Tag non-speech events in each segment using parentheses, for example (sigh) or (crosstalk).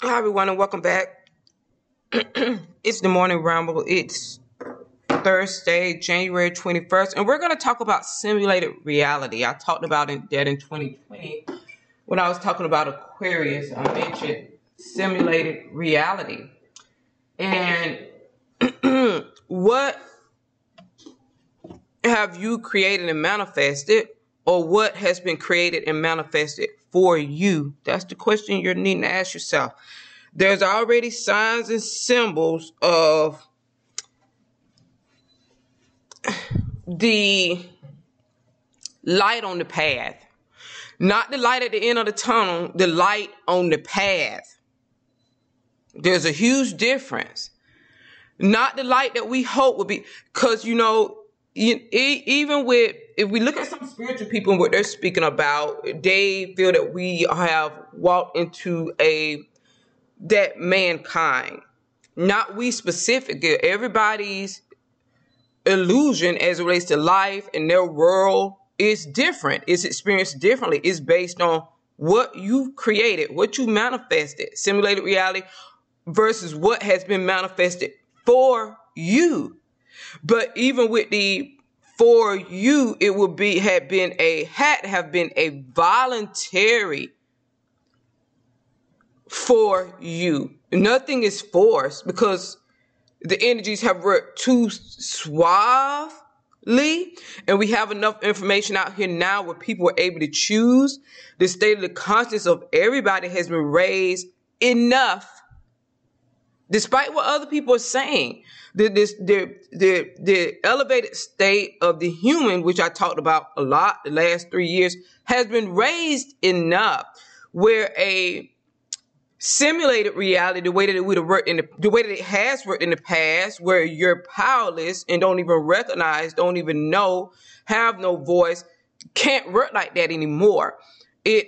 Hi, everyone, and welcome back. (clears throat) it's the morning ramble. It's Thursday, January 21st, and we're going to talk about simulated reality. I talked about it, that in 2020 when I was talking about Aquarius. I mentioned simulated reality. And (clears throat) what have you created and manifested, or what has been created and manifested for you? That's the question you're needing to ask yourself. There's already signs and symbols of the light on the path. Not the light at the end of the tunnel, the light on the path. There's a huge difference. Not the light that we hope would be, because you know, even with if we look at some spiritual people and what they're speaking about, they feel that we have walked into a that mankind, not we specific. Everybody's illusion as it relates to life and their world is different. It's experienced differently. It's based on what you created, what you manifested, simulated reality versus what has been manifested for you. But even with the for you, it would be had been a had have been a voluntary for you. Nothing is forced because the energies have worked too suavely, and we have enough information out here now where people are able to choose. The state of the conscience of everybody has been raised enough, despite what other people are saying. The, this, the, the, the elevated state of the human, which I talked about a lot the last three years, has been raised enough where a simulated reality the way that it would have worked in the, the way that it has worked in the past where you're powerless and don't even recognize don't even know have no voice can't work like that anymore it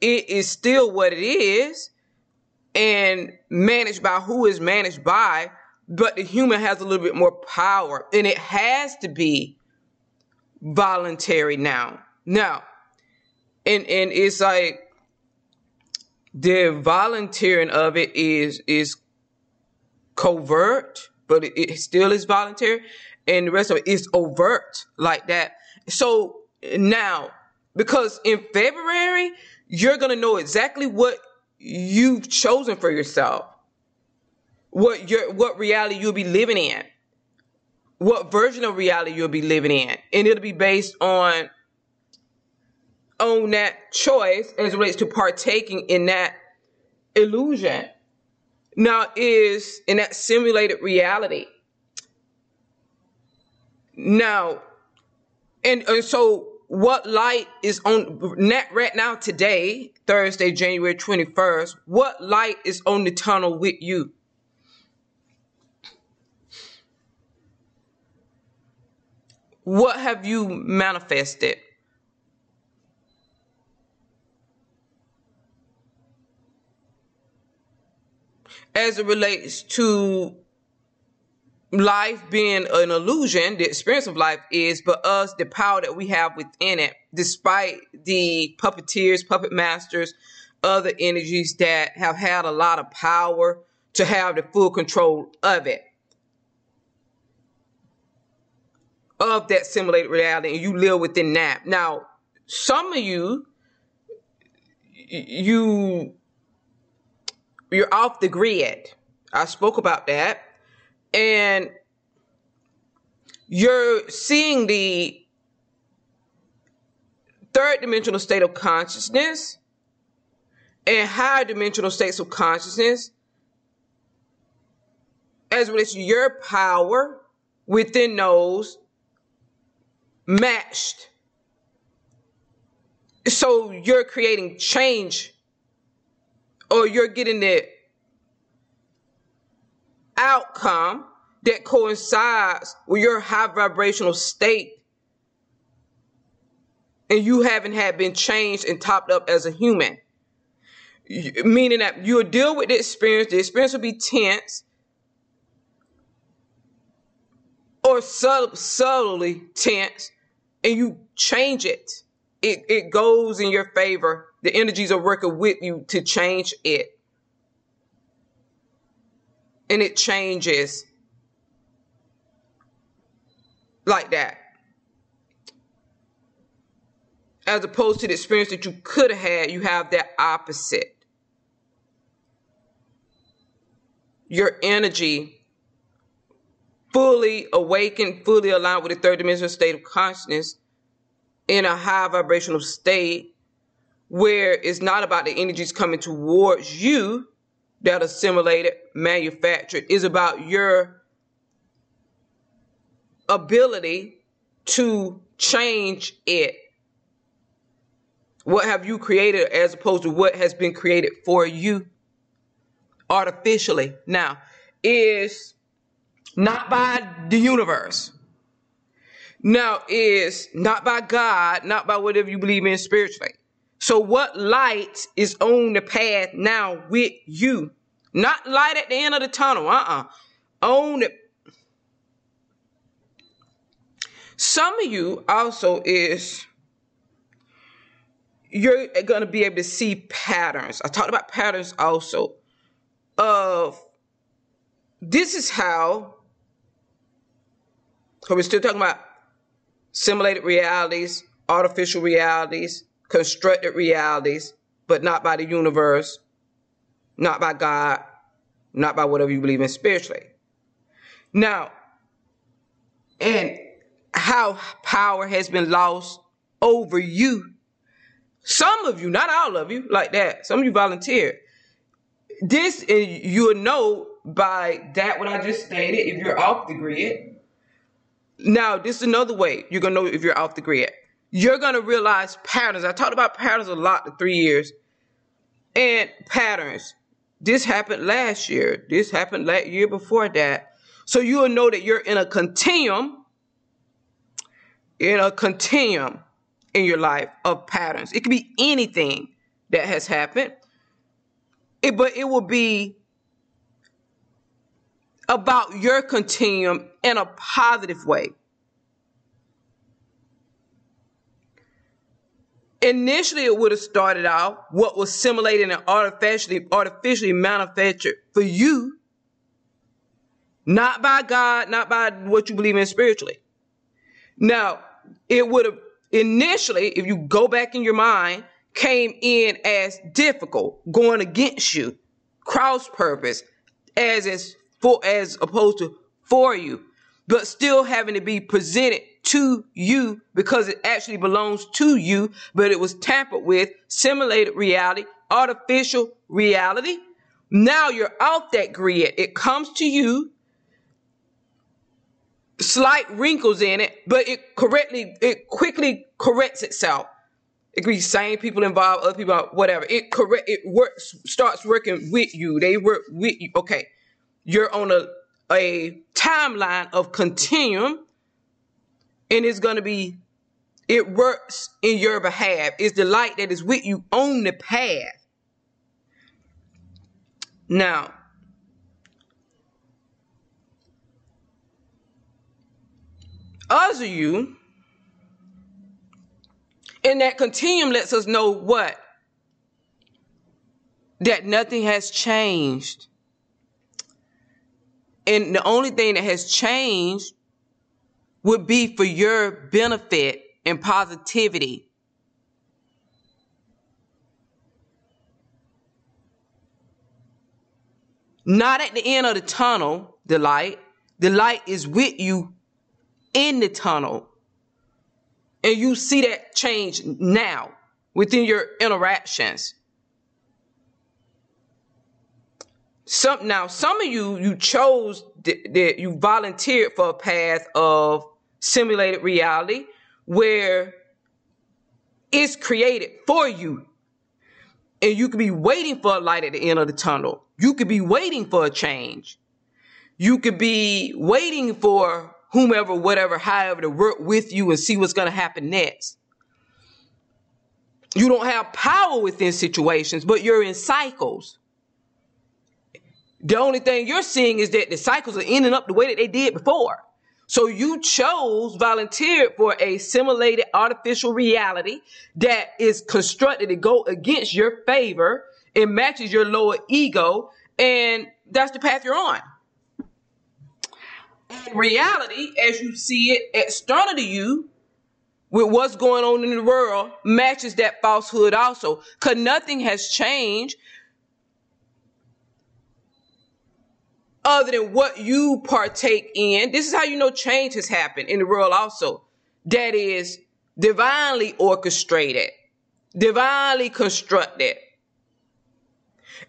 it is still what it is and managed by who is managed by but the human has a little bit more power and it has to be voluntary now now and and it's like the volunteering of it is is covert, but it, it still is voluntary, and the rest of it is overt like that. So now, because in February you're gonna know exactly what you've chosen for yourself, what your what reality you'll be living in, what version of reality you'll be living in, and it'll be based on on that choice as relates to partaking in that illusion. Now is in that simulated reality. Now, and, and so what light is on net right now today, Thursday, January 21st, what light is on the tunnel with you? What have you manifested? as it relates to life being an illusion, the experience of life is, but us, the power that we have within it, despite the puppeteers, puppet masters, other energies that have had a lot of power to have the full control of it. Of that simulated reality, and you live within that. Now, some of you, you you're off the grid. I spoke about that. And you're seeing the third dimensional state of consciousness and higher dimensional states of consciousness as relates to your power within those matched. So you're creating change or you're getting the outcome that coincides with your high vibrational state. And you haven't had been changed and topped up as a human. Meaning that you'll deal with the experience. The experience will be tense. Or sub- subtly tense. And you change it. It, it goes in your favor. The energies are working with you to change it. And it changes like that. As opposed to the experience that you could have had, you have that opposite. Your energy fully awakened, fully aligned with the third dimensional state of consciousness in a high vibrational state where it's not about the energies coming towards you that assimilated, manufactured, is about your ability to change it. What have you created as opposed to what has been created for you artificially? Now, is not by the universe. Now, is not by God, not by whatever you believe in spiritually. So, what light is on the path now with you? Not light at the end of the tunnel, uh uh-uh. uh. On Some of you also is you're going to be able to see patterns. I talked about patterns also of this is how we're still talking about simulated realities, artificial realities, constructed realities, but not by the universe, not by God, not by whatever you believe in spiritually. Now, and how power has been lost over you. Some of you, not all of you, like that. Some of you volunteer. This you'll know by that what I just stated if you're off the grid. Now, this is another way you're gonna know if you're off the grid. You're gonna realize patterns. I talked about patterns a lot in three years. And patterns. This happened last year. This happened last year before that. So you'll know that you're in a continuum in a continuum in your life of patterns. It could be anything that has happened, it, but it will be about your continuum in a positive way. Initially, it would have started out what was simulated and artificially, artificially manufactured for you, not by God, not by what you believe in spiritually. Now, it would have initially, if you go back in your mind, came in as difficult, going against you, cross purpose, as as for as opposed to for you, but still having to be presented to you because it actually belongs to you, but it was tampered with, simulated reality, artificial reality. Now you're off that grid. It comes to you slight wrinkles in it, but it correctly, it quickly corrects itself. It could be same people involved, other people, whatever. It correct, it works, starts working with you. They work with you. Okay, you're on a a timeline of continuum, and it's gonna be, it works in your behalf. It's the light that is with you on the path. Now, Us you, and that continuum lets us know what? That nothing has changed. And the only thing that has changed would be for your benefit and positivity. Not at the end of the tunnel, the light. The light is with you in the tunnel. And you see that change now within your interactions. Some now some of you you chose that you volunteered for a path of simulated reality where it's created for you. And you could be waiting for a light at the end of the tunnel. You could be waiting for a change. You could be waiting for whomever, whatever, however, to work with you and see what's going to happen next. You don't have power within situations, but you're in cycles. The only thing you're seeing is that the cycles are ending up the way that they did before. So you chose, volunteered for a simulated artificial reality that is constructed to go against your favor. It matches your lower ego. And that's the path you're on. And reality, as you see it external to you, with what's going on in the world, matches that falsehood also. Because nothing has changed other than what you partake in. This is how you know change has happened in the world also. That is divinely orchestrated, divinely constructed.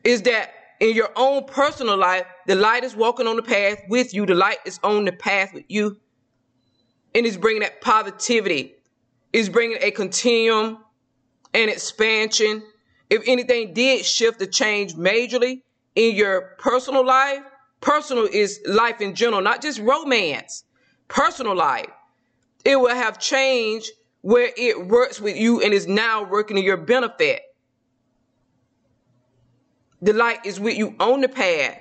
Is that in your own personal life, the light is walking on the path with you, the light is on the path with you, and it's bringing that positivity, it's bringing a continuum and expansion. If anything did shift or change majorly in your personal life, personal is life in general, not just romance, personal life. It will have changed where it works with you and is now working to your benefit. The light is with you on the path.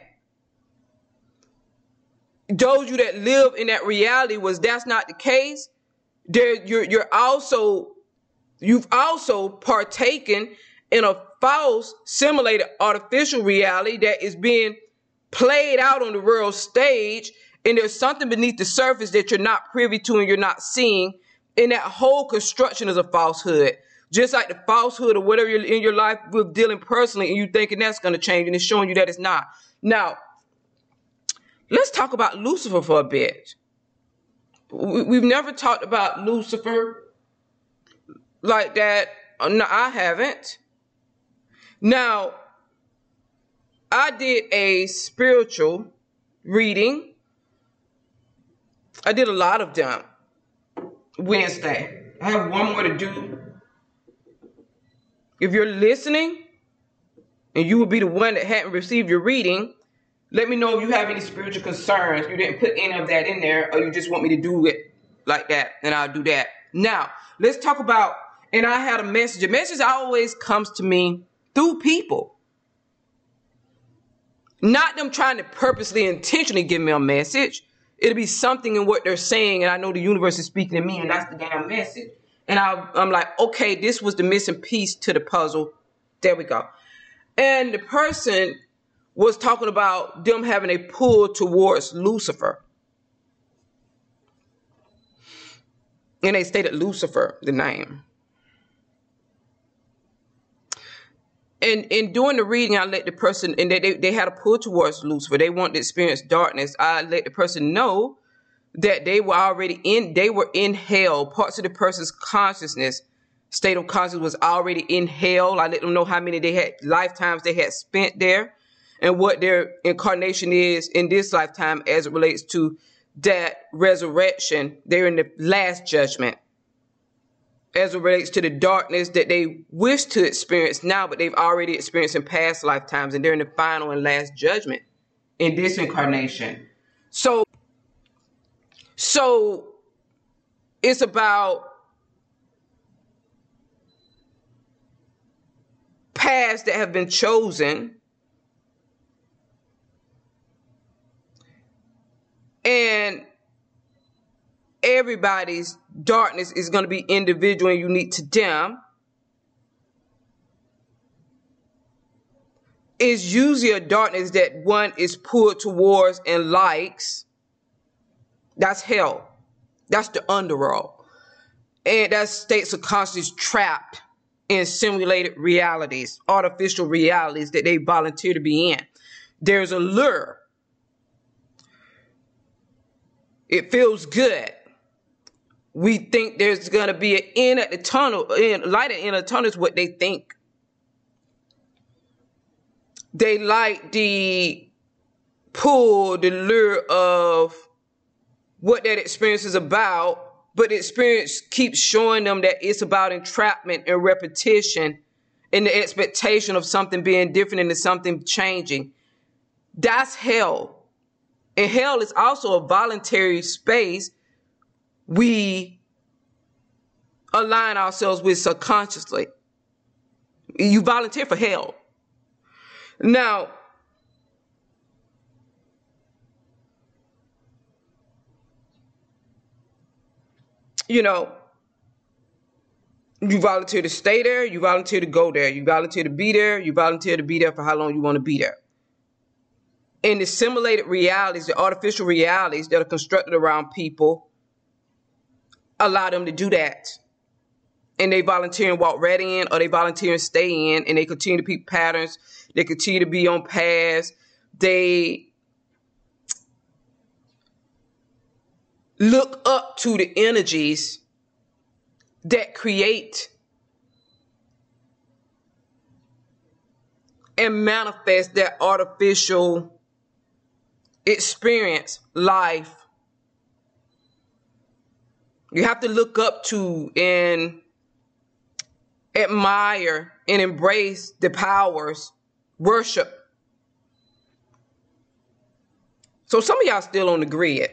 Those you that live in that reality was that's not the case. There, you're you're also you've also partaken in a false, simulated, artificial reality that is being played out on the world stage, and there's something beneath the surface that you're not privy to and you're not seeing. And that whole construction is a falsehood. Just like the falsehood or whatever you're in your life with dealing personally, and you thinking that's going to change, and it's showing you that it's not. Now, let's talk about Lucifer for a bit. We've never talked about Lucifer like that. No, I haven't. Now, I did a spiritual reading. I did a lot of them Wednesday. I have one more to do if you're listening and you will be the one that hadn't received your reading, let me know if you have any spiritual concerns. You didn't put any of that in there, or you just want me to do it like that, and I'll do that. Now, let's talk about, and I had a message. A message always comes to me through people. Not them trying to purposely, intentionally give me a message. It'll be something in what they're saying, and I know the universe is speaking to me, and that's the damn message. And I, I'm like, okay, this was the missing piece to the puzzle. There we go. And the person was talking about them having a pull towards Lucifer. And they stated Lucifer, the name. And in doing the reading, I let the person, and they, they, they had a pull towards Lucifer. They wanted to experience darkness. I let the person know that they were already in they were in hell parts of the person's consciousness state of consciousness was already in hell i let them know how many they had lifetimes they had spent there and what their incarnation is in this lifetime as it relates to that resurrection they're in the last judgment as it relates to the darkness that they wish to experience now but they've already experienced in past lifetimes and they're in the final and last judgment in this incarnation so so it's about paths that have been chosen. And everybody's darkness is going to be individual and unique to them. Is usually a darkness that one is pulled towards and likes that's hell. That's the underworld. And that states of consciousness trapped in simulated realities, artificial realities that they volunteer to be in. There's a lure. It feels good. We think there's gonna be an end at the tunnel, in light at the end of the tunnel is what they think. They like the pull, the lure of what that experience is about, but the experience keeps showing them that it's about entrapment and repetition and the expectation of something being different and something changing. That's hell. And hell is also a voluntary space we align ourselves with subconsciously. You volunteer for hell. Now, you know, you volunteer to stay there, you volunteer to go there, you volunteer to be there, you volunteer to be there for how long you want to be there. in the simulated realities, the artificial realities that are constructed around people, allow them to do that. And they volunteer and walk right in, or they volunteer and stay in, and they continue to peep patterns. They continue to be on paths. They look up to the energies that create and manifest that artificial experience, life. You have to look up to and admire and embrace the powers, worship. So some of y'all still on the grid.